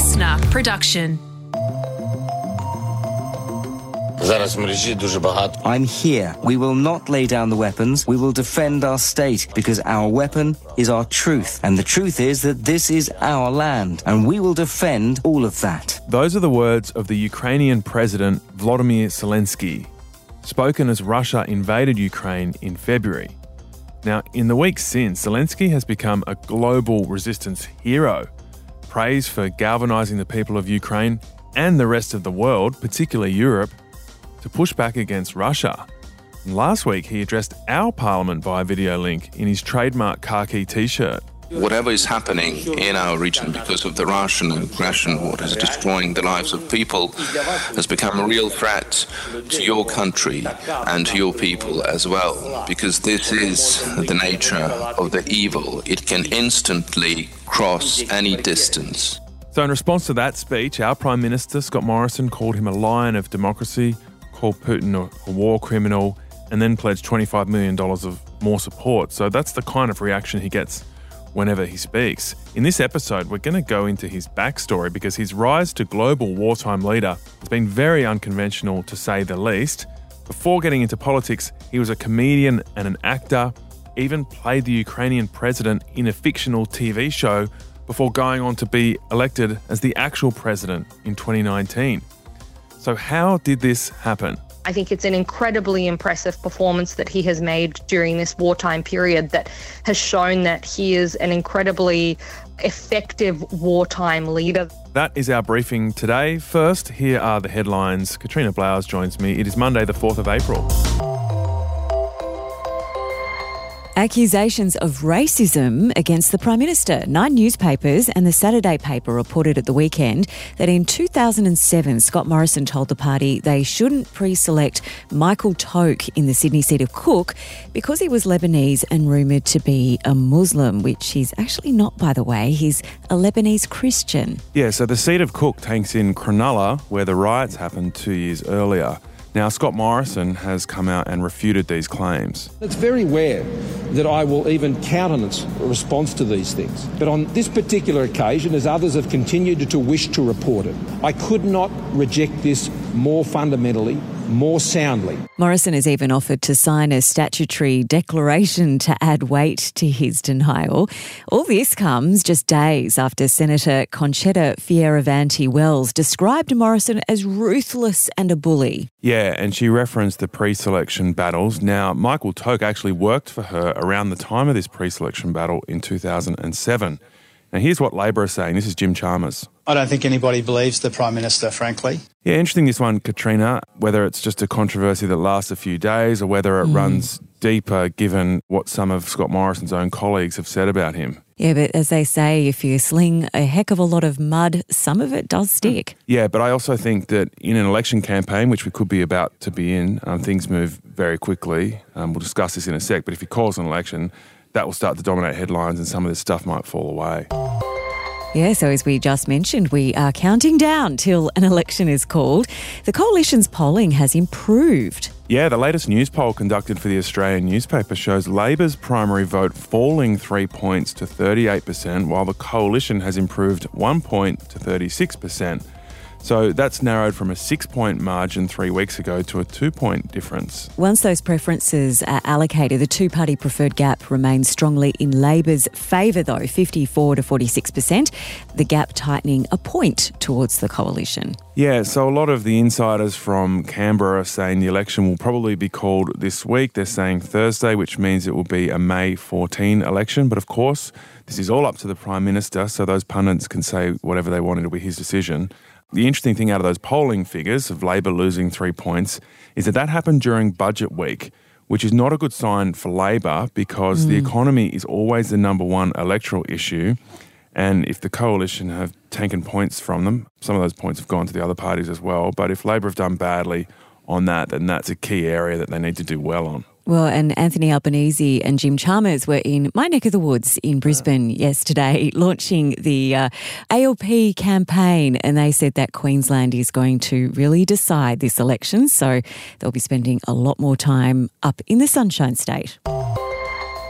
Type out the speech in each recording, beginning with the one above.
listener production. I'm here. We will not lay down the weapons. We will defend our state because our weapon is our truth. And the truth is that this is our land. And we will defend all of that. Those are the words of the Ukrainian President Vladimir Zelensky, spoken as Russia invaded Ukraine in February. Now, in the weeks since, Zelensky has become a global resistance hero praised for galvanizing the people of Ukraine and the rest of the world, particularly Europe, to push back against Russia. Last week, he addressed our parliament via video link in his trademark khaki t shirt. Whatever is happening in our region because of the Russian aggression, what is destroying the lives of people, has become a real threat to your country and to your people as well. Because this is the nature of the evil. It can instantly cross any distance. So, in response to that speech, our Prime Minister, Scott Morrison, called him a lion of democracy, called Putin a, war criminal, and then pledged $25 million of more support. So, that's the kind of reaction he gets whenever he speaks. In this episode, we're going to go into his backstory because his rise to global wartime leader has been very unconventional to say the least. Before getting into politics, he was a comedian and an actor, even played the Ukrainian president in a fictional TV show before going on to be elected as the actual president in 2019. So, how did this happen? I think it's an incredibly impressive performance that he has made during this wartime period that has shown that he is an incredibly effective wartime leader. That is our briefing today. First, here are the headlines. Katrina Blowers joins me. It is Monday, the 4th of April. Accusations of racism against the Prime Minister. Nine newspapers and the Saturday paper reported at the weekend that in 2007, Scott Morrison told the party they shouldn't pre select Michael Towke in the Sydney seat of Cook because he was Lebanese and rumoured to be a Muslim, which he's actually not, by the way. He's a Lebanese Christian. Yeah, so the seat of Cook takes in Cronulla, where the riots happened two years earlier. Now, Scott Morrison has come out and refuted these claims. It's very rare that I will even countenance a response to these things. But on this particular occasion, as others have continued to wish to report it, I could not reject this more fundamentally, more soundly. Morrison has even offered to sign a statutory declaration to add weight to his denial. All this comes just days after Senator Concetta Fierravanti Wells described Morrison as ruthless and a bully. Yeah, and she referenced the pre selection battles. Now, Michael Towke actually worked for her around the time of this pre selection battle in 2007. Now, here's what Labor are saying. This is Jim Chalmers. I don't think anybody believes the Prime Minister, frankly. Yeah, interesting this one, Katrina, whether it's just a controversy that lasts a few days or whether it Mm. runs deeper given what some of Scott Morrison's own colleagues have said about him. Yeah, but as they say, if you sling a heck of a lot of mud, some of it does stick. Yeah, but I also think that in an election campaign, which we could be about to be in, um, things move very quickly. Um, we'll discuss this in a sec, but if he calls an election, that will start to dominate headlines and some of this stuff might fall away. Yeah, so as we just mentioned, we are counting down till an election is called. The coalition's polling has improved. Yeah, the latest Newspoll conducted for the Australian newspaper shows Labor's primary vote falling three points to 38%, while the coalition has improved one point to 36%. So that's narrowed from a six point margin three weeks ago to a two point difference. Once those preferences are allocated, the two party preferred gap remains strongly in Labor's favour, though 54 to 46%, the gap tightening a point towards the coalition. Yeah, so a lot of the insiders from Canberra are saying the election will probably be called this week. They're saying Thursday, which means it will be a May 14 election. But of course, this is all up to the Prime Minister, so those pundits can say whatever they want, it'll be his decision. The interesting thing out of those polling figures of Labor losing three points is that that happened during budget week, which is not a good sign for Labor because the hmm. economy is always the number one electoral issue. And if the coalition have taken points from them, some of those points have gone to the other parties as well. But if Labor have done badly on that, then that's a key area that they need to do well on. Well, and Anthony Albanese and Jim Chalmers were in my neck of the woods in Brisbane yesterday, launching the uh, ALP campaign. And they said that Queensland is going to really decide this election. So they'll be spending a lot more time up in the Sunshine State.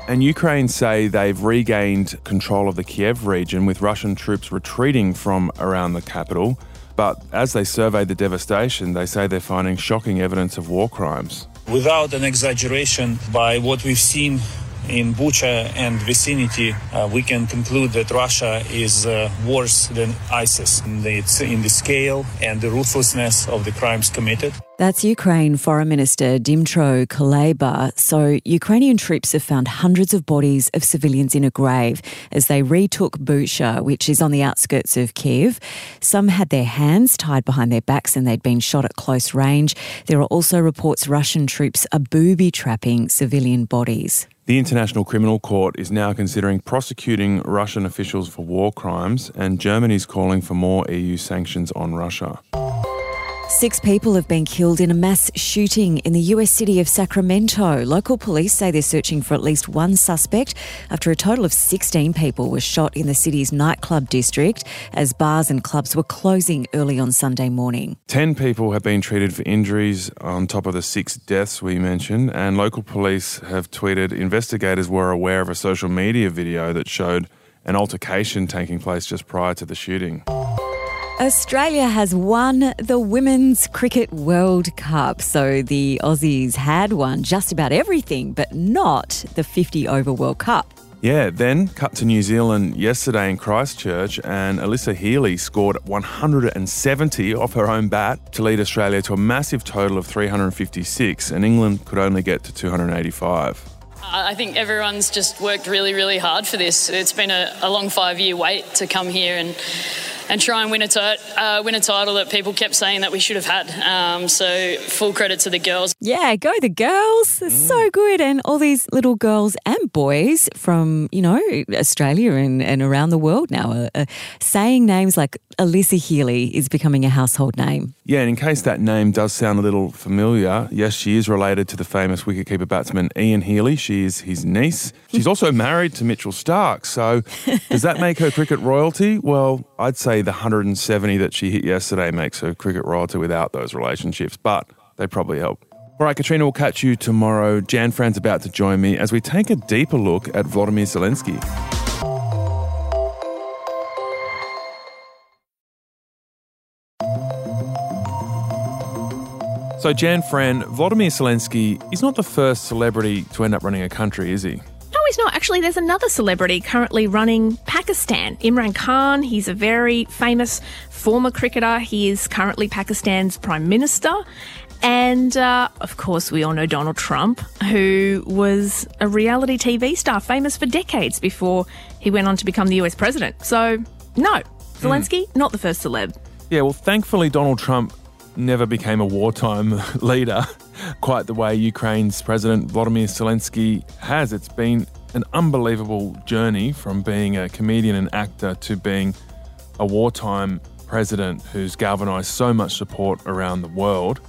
And Ukraine say they've regained control of the Kiev region with Russian troops retreating from around the capital. But as they survey the devastation, they say they're finding shocking evidence of war crimes. Without an exaggeration, by what we've seen in Bucha and vicinity, uh, we can conclude that Russia is uh, worse than ISIS the, in the scale and the ruthlessness of the crimes committed. That's Ukraine Foreign Minister Dmytro Kuleba. So, Ukrainian troops have found hundreds of bodies of civilians in a grave as they retook Bucha, which is on the outskirts of Kiev. Some had their hands tied behind their backs and they'd been shot at close range. There are also reports Russian troops are booby trapping civilian bodies. The International Criminal Court is now considering prosecuting Russian officials for war crimes, and Germany's calling for more EU sanctions on Russia. Six people have been killed in a mass shooting in the US city of Sacramento. Local police say they're searching for at least one suspect after a total of 16 people were shot in the city's nightclub district as bars and clubs were closing early on Sunday morning. Ten people have been treated for injuries on top of the six deaths we mentioned, and local police have tweeted investigators were aware of a social media video that showed an altercation taking place just prior to the shooting. Australia has won the Women's Cricket World Cup. So the Aussies had won just about everything, but not the 50 over World Cup. Yeah, then cut to New Zealand yesterday in Christchurch, and Alyssa Healy scored 170 off her own bat to lead Australia to a massive total of 356, and England could only get to 285. I think everyone's just worked really, really hard for this. It's been a, a long five year wait to come here and and try and win a, t- uh, win a title that people kept saying that we should have had. Um, so full credit to the girls. Yeah, go the girls. It's so good. And all these little girls and boys from, you know, Australia and, and around the world now are, are saying names like Alyssa Healy is becoming a household name. Yeah, and in case that name does sound a little familiar, yes, she is related to the famous wicketkeeper batsman Ian Healy. She is his niece. She's also married to Mitchell Starc. So does that make her cricket royalty? Well, I'd say the 170 that she hit yesterday makes her cricket royalty without those relationships, but they probably help. All right, Katrina, we'll catch you tomorrow. Jan Fran's about to join me as we take a deeper look at Vladimir Zelensky. So, Jan Fran, Vladimir Zelensky is not the first celebrity to end up running a country, is he? No, he's not. Actually, there's another celebrity currently running Pakistan, Imran Khan. He's a very famous former cricketer. He is currently Pakistan's prime minister. And uh, of course, we all know Donald Trump, who was a reality TV star, famous for decades before he went on to become the US president. So, no, Zelensky, not the first celeb. Yeah, well, thankfully, Donald Trump never became a wartime leader quite the way Ukraine's President Vladimir Zelensky has. It's been an unbelievable journey from being a comedian and actor to being a wartime president who's galvanized so much support around the world.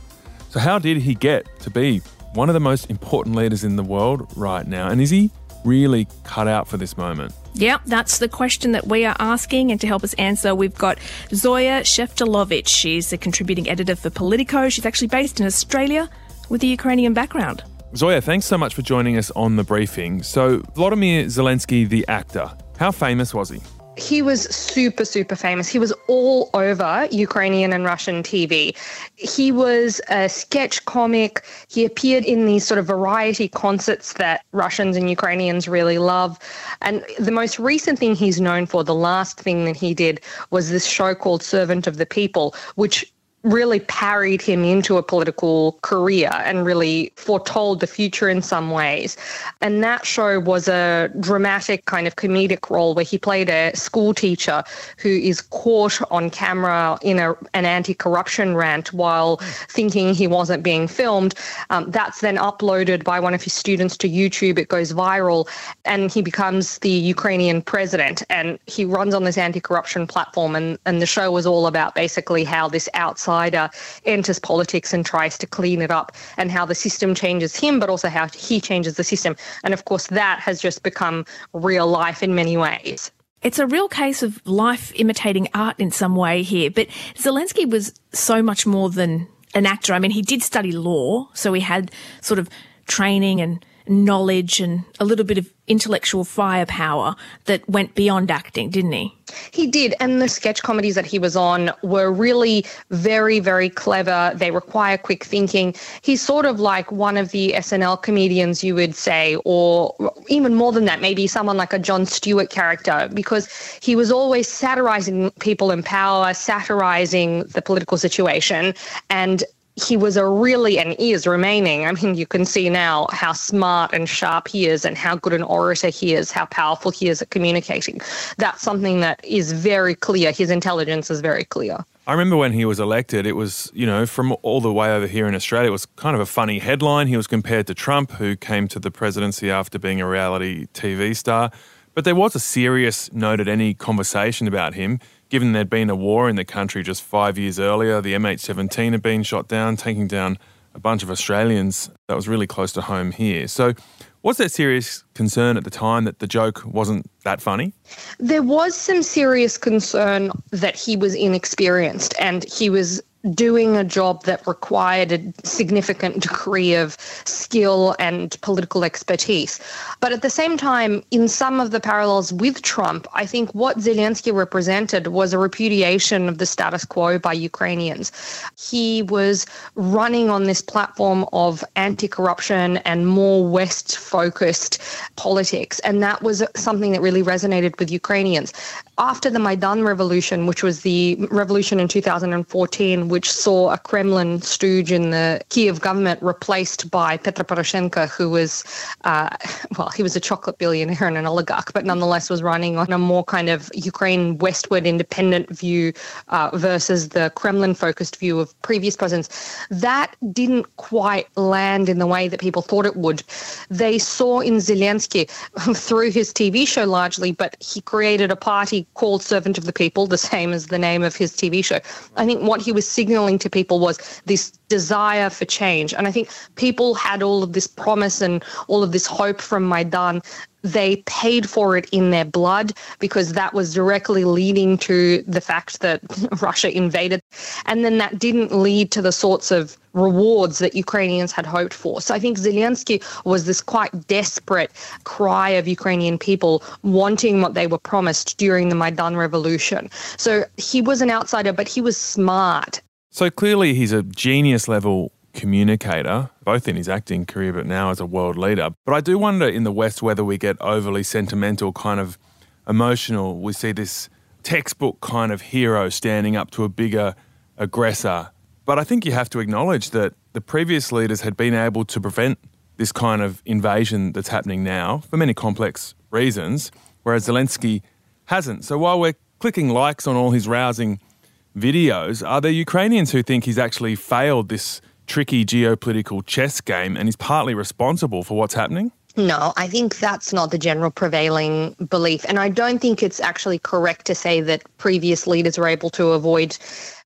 So, how did he get to be one of the most important leaders in the world right now? And is he really cut out for this moment? Yep, that's the question that we are asking. And to help us answer, we've got Zoya Sheftalovich. She's a contributing editor for Politico. She's actually based in Australia with a Ukrainian background. Zoya, thanks so much for joining us on the briefing. So, Vladimir Zelensky, the actor, how famous was he? he was super, super famous. He was all over Ukrainian and Russian TV. He was a sketch comic. He appeared in these sort of variety concerts that Russians and Ukrainians really love. And the most recent thing he's known for, the last thing that he did, was this show called Servant of the People, which really parried him into a political career and really foretold the future in some ways. And that show was a dramatic kind of comedic role where he played a school teacher who is caught on camera in a, an anti corruption rant while thinking he wasn't being filmed. Um, that's then uploaded by one of his students to YouTube. It goes viral and he becomes the Ukrainian president. And he runs on this anti corruption platform. And, and the show was all about basically how this outside outsider enters politics and tries to clean it up, and how the system changes him, but also how he changes the system. And of course, that has just become real life in many ways. It's a real case of life imitating art in some way here. But Zelensky was so much more than an actor. I mean, he did study law, so he had sort of training and knowledge and a little bit of intellectual firepower that went beyond acting, didn't he? He did. And the sketch comedies that he was on were really very, very clever. They require quick thinking. He's sort of like one of the SNL comedians, you would say, or even more than that, maybe someone like a Jon Stewart character, because he was always satirizing people in power, satirizing the political situation, and he was a really and is remaining. I mean, you can see now how smart and sharp he is and how good an orator he is, how powerful he is at communicating. That's something that is very clear. His intelligence is very clear. I remember when he was elected, it was, you know, from all the way over here in Australia, it was kind of a funny headline. He was compared to Trump, who came to the presidency after being a reality TV star. But there was a serious note at any conversation about him given there'd been a war in the country just five years earlier, the MH17 had been shot down, taking down a bunch of Australians that was really close to home here. So, was there serious concern at the time that the joke wasn't that funny? There was some serious concern that he was inexperienced and he was doing a job that required a significant degree of skill and political expertise. But at the same time, in some of the parallels with Trump, I think what Zelensky represented was a repudiation of the status quo by Ukrainians. He was running on this platform of anti corruption and more West focused politics. And that was something that really resonated with Ukrainians. After the Maidan Revolution, which was the revolution in 2014, which saw a Kremlin stooge in the Kiev government replaced by Petro Poroshenko, who was, uh, well, he was a chocolate billionaire and an oligarch, but nonetheless was running on a more kind of Ukraine westward independent view uh, versus the Kremlin focused view of previous presidents. That didn't quite land in the way that people thought it would. They saw in Zelensky through his TV show largely, but he created a party called Servant of the People, the same as the name of his TV show. I think what he was signaling to people was this desire for change. And I think people had all of this promise and all of this hope from Maidan they paid for it in their blood because that was directly leading to the fact that Russia invaded. And then that didn't lead to the sorts of rewards that Ukrainians had hoped for. So I think Zelensky was this quite desperate cry of Ukrainian people wanting what they were promised during the Maidan revolution. So he was an outsider, but he was smart. So clearly he's a genius level communicator, both in his acting career, but now as a world leader. But I do wonder in the West whether we get overly sentimental, kind of emotional. We see this textbook kind of hero standing up to a bigger aggressor. But I think you have to acknowledge that the previous leaders had been able to prevent this kind of invasion that's happening now for many complex reasons, whereas Zelensky hasn't. So while we're clicking likes on all his rousing videos, are there Ukrainians who think he's actually failed this tricky geopolitical chess game and he's partly responsible for what's happening? No, I think that's not the general prevailing belief. And I don't think it's actually correct to say that previous leaders were able to avoid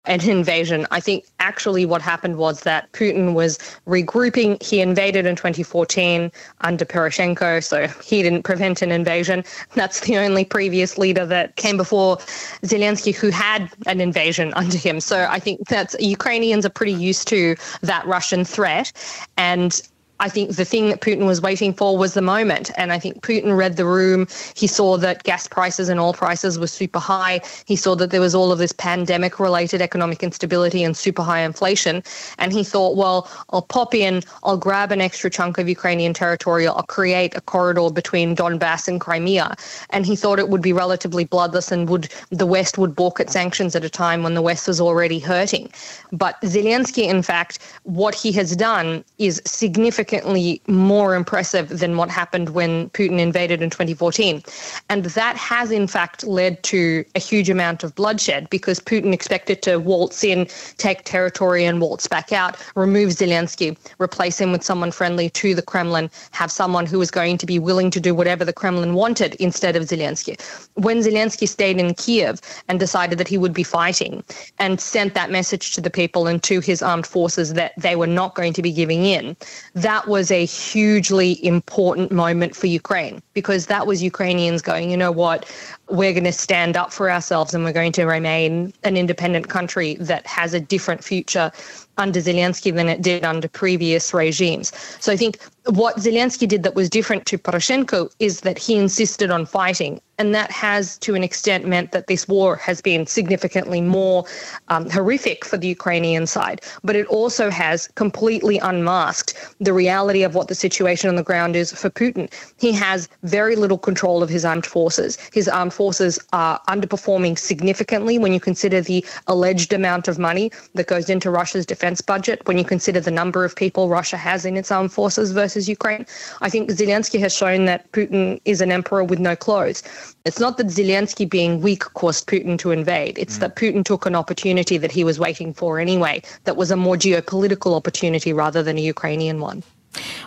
an invasion. I think actually what happened was that Putin was regrouping. He invaded in 2014 under Poroshenko, so he didn't prevent an invasion. That's the only previous leader that came before Zelensky who had an invasion under him. So I think that Ukrainians are pretty used to that Russian threat. And I think the thing that Putin was waiting for was the moment. And I think Putin read the room. He saw that gas prices and oil prices were super high. He saw that there was all of this pandemic related economic instability and super high inflation. And he thought, well, I'll pop in, I'll grab an extra chunk of Ukrainian territory, I'll create a corridor between Donbass and Crimea. And he thought it would be relatively bloodless and would the West would balk at sanctions at a time when the West was already hurting. But Zelensky, in fact, what he has done is significant significantly more impressive than what happened when Putin invaded in 2014. And that has, in fact, led to a huge amount of bloodshed because Putin expected to waltz in, take territory, and waltz back out, remove Zelensky, replace him with someone friendly to the Kremlin, have someone who was going to be willing to do whatever the Kremlin wanted instead of Zelensky. When Zelensky stayed in Kiev and decided that he would be fighting and sent that message to the people and to his armed forces that they were not going to be giving in, that that was a hugely important moment for Ukraine because that was Ukrainians going, you know what, we're going to stand up for ourselves and we're going to remain an independent country that has a different future under Zelensky than it did under previous regimes. So I think what Zelensky did that was different to Poroshenko is that he insisted on fighting. And that has, to an extent, meant that this war has been significantly more um, horrific for the Ukrainian side. But it also has completely unmasked the reality of what the situation on the ground is for Putin. He has very little control of his armed forces. His armed forces are underperforming significantly when you consider the alleged amount of money that goes into Russia's defense budget, when you consider the number of people Russia has in its armed forces versus Ukraine. I think Zelensky has shown that Putin is an emperor with no clothes. It's not that Zelensky being weak caused Putin to invade. It's mm. that Putin took an opportunity that he was waiting for anyway, that was a more geopolitical opportunity rather than a Ukrainian one.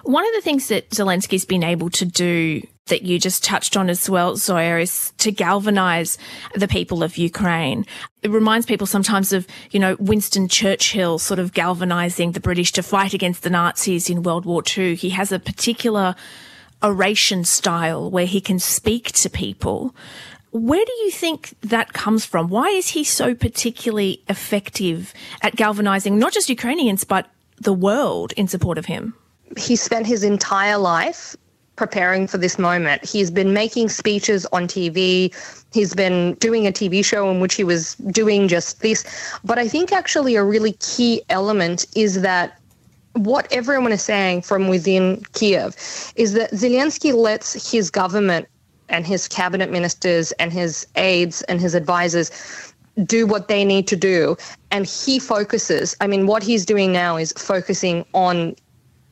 One of the things that Zelensky's been able to do that you just touched on as well, Zoya, is to galvanize the people of Ukraine. It reminds people sometimes of, you know, Winston Churchill sort of galvanizing the British to fight against the Nazis in World War II. He has a particular oration style where he can speak to people. Where do you think that comes from? Why is he so particularly effective at galvanizing not just Ukrainians, but the world in support of him? He spent his entire life preparing for this moment. He's been making speeches on TV. He's been doing a TV show in which he was doing just this. But I think actually a really key element is that what everyone is saying from within Kiev is that Zelensky lets his government and his cabinet ministers and his aides and his advisors do what they need to do. And he focuses, I mean, what he's doing now is focusing on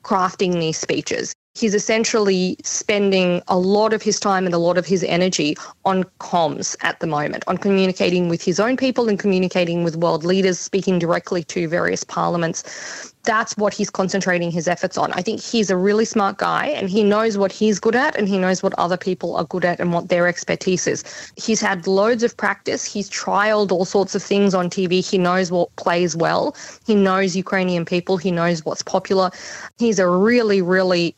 crafting these speeches. He's essentially spending a lot of his time and a lot of his energy on comms at the moment, on communicating with his own people and communicating with world leaders, speaking directly to various parliaments that's what he's concentrating his efforts on. I think he's a really smart guy and he knows what he's good at and he knows what other people are good at and what their expertise is. He's had loads of practice. He's trialed all sorts of things on TV. He knows what plays well. He knows Ukrainian people. He knows what's popular. He's a really, really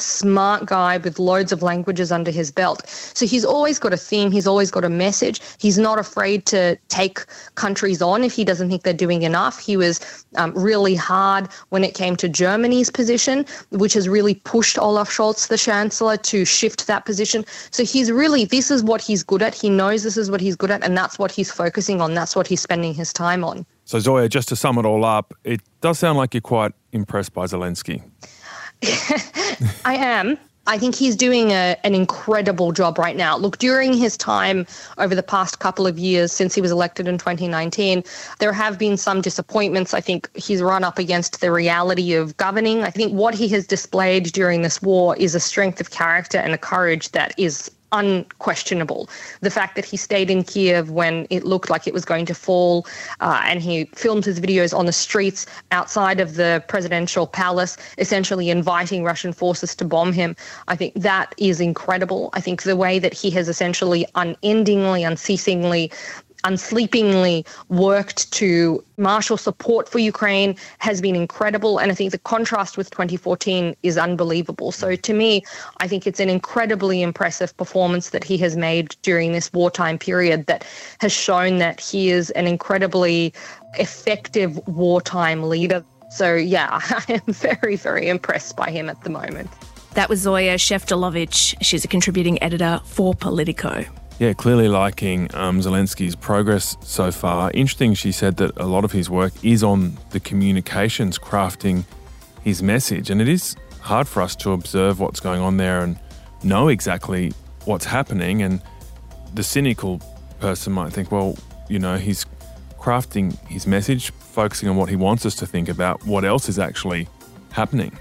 smart guy with loads of languages under his belt. So he's always got a theme, he's always got a message. He's not afraid to take countries on if he doesn't think they're doing enough. He was um, really hard when it came to Germany's position, which has really pushed Olaf Scholz, the Chancellor, to shift that position. So he's really, this is what he's good at. He knows this is what he's good at, and that's what he's focusing on. That's what he's spending his time on. So, Zoya, just to sum it all up, it does sound like you're quite impressed by Zelensky. I am. I think he's doing a, an incredible job right now. Look, during his time over the past couple of years since he was elected in 2019, there have been some disappointments. I think he's run up against the reality of governing. I think what he has displayed during this war is a strength of character and a courage that is unquestionable. The fact that he stayed in Kiev when it looked like it was going to fall, uh, and he filmed his videos on the streets outside of the presidential palace, essentially inviting Russian forces to bomb him. I think that is incredible. I think the way that he has essentially unendingly, unceasingly unsleepingly worked to marshal support for Ukraine has been incredible. And I think the contrast with 2014 is unbelievable. So to me, I think it's an incredibly impressive performance that he has made during this wartime period that has shown that he is an incredibly effective wartime leader. So yeah, I am very, very impressed by him at the moment. That was Zoya Sheftalovich. She's a contributing editor for Politico. Yeah, clearly liking um, Zelensky's progress so far. Interesting, she said that a lot of his work is on the communications, crafting his message. And it is hard for us to observe what's going on there and know exactly what's happening. And the cynical person might think, well, you know, he's crafting his message, focusing on what he wants us to think about, what else is actually happening.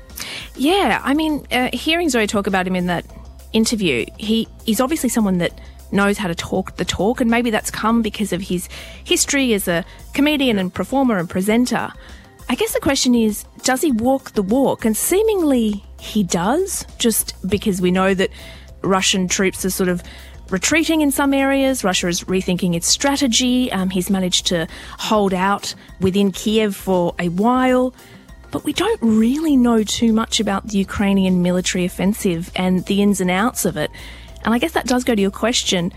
Yeah, I mean, uh, hearing Zoe talk about him in that interview, he he's obviously someone that knows how to talk the talk, and maybe that's come because of his history as a comedian and performer and presenter. I guess the question is does he walk the walk? And seemingly he does, just because we know that Russian troops are sort of retreating in some areas. Russia is rethinking its strategy. Um, he's managed to hold out within Kiev for a while. But we don't really know too much about the Ukrainian military offensive and the ins and outs of it. And I guess that does go to your question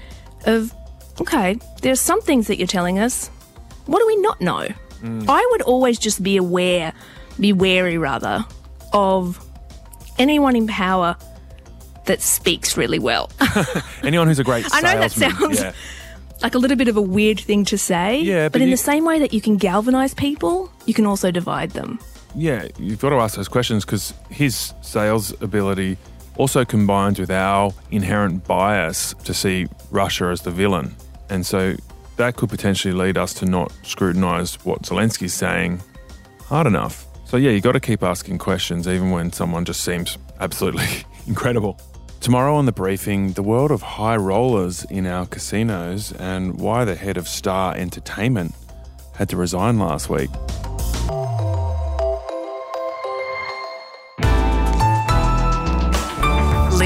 of, okay, there's some things that you're telling us. What do we not know? Mm. I would always just be aware, be wary rather, of anyone in power that speaks really well. Anyone who's a great I know that sounds yeah. like a little bit of a weird thing to say. Yeah, but, but in you- the same way that you can galvanize people, you can also divide them. Yeah, you've got to ask those questions because his sales ability also combines with our inherent bias to see Russia as the villain. And so that could potentially lead us to not scrutinize what Zelensky's saying hard enough. So, yeah, you got to keep asking questions even when someone just seems absolutely incredible. Tomorrow on the briefing, the world of high rollers in our casinos and why the head of Star Entertainment had to resign last week.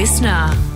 Listener.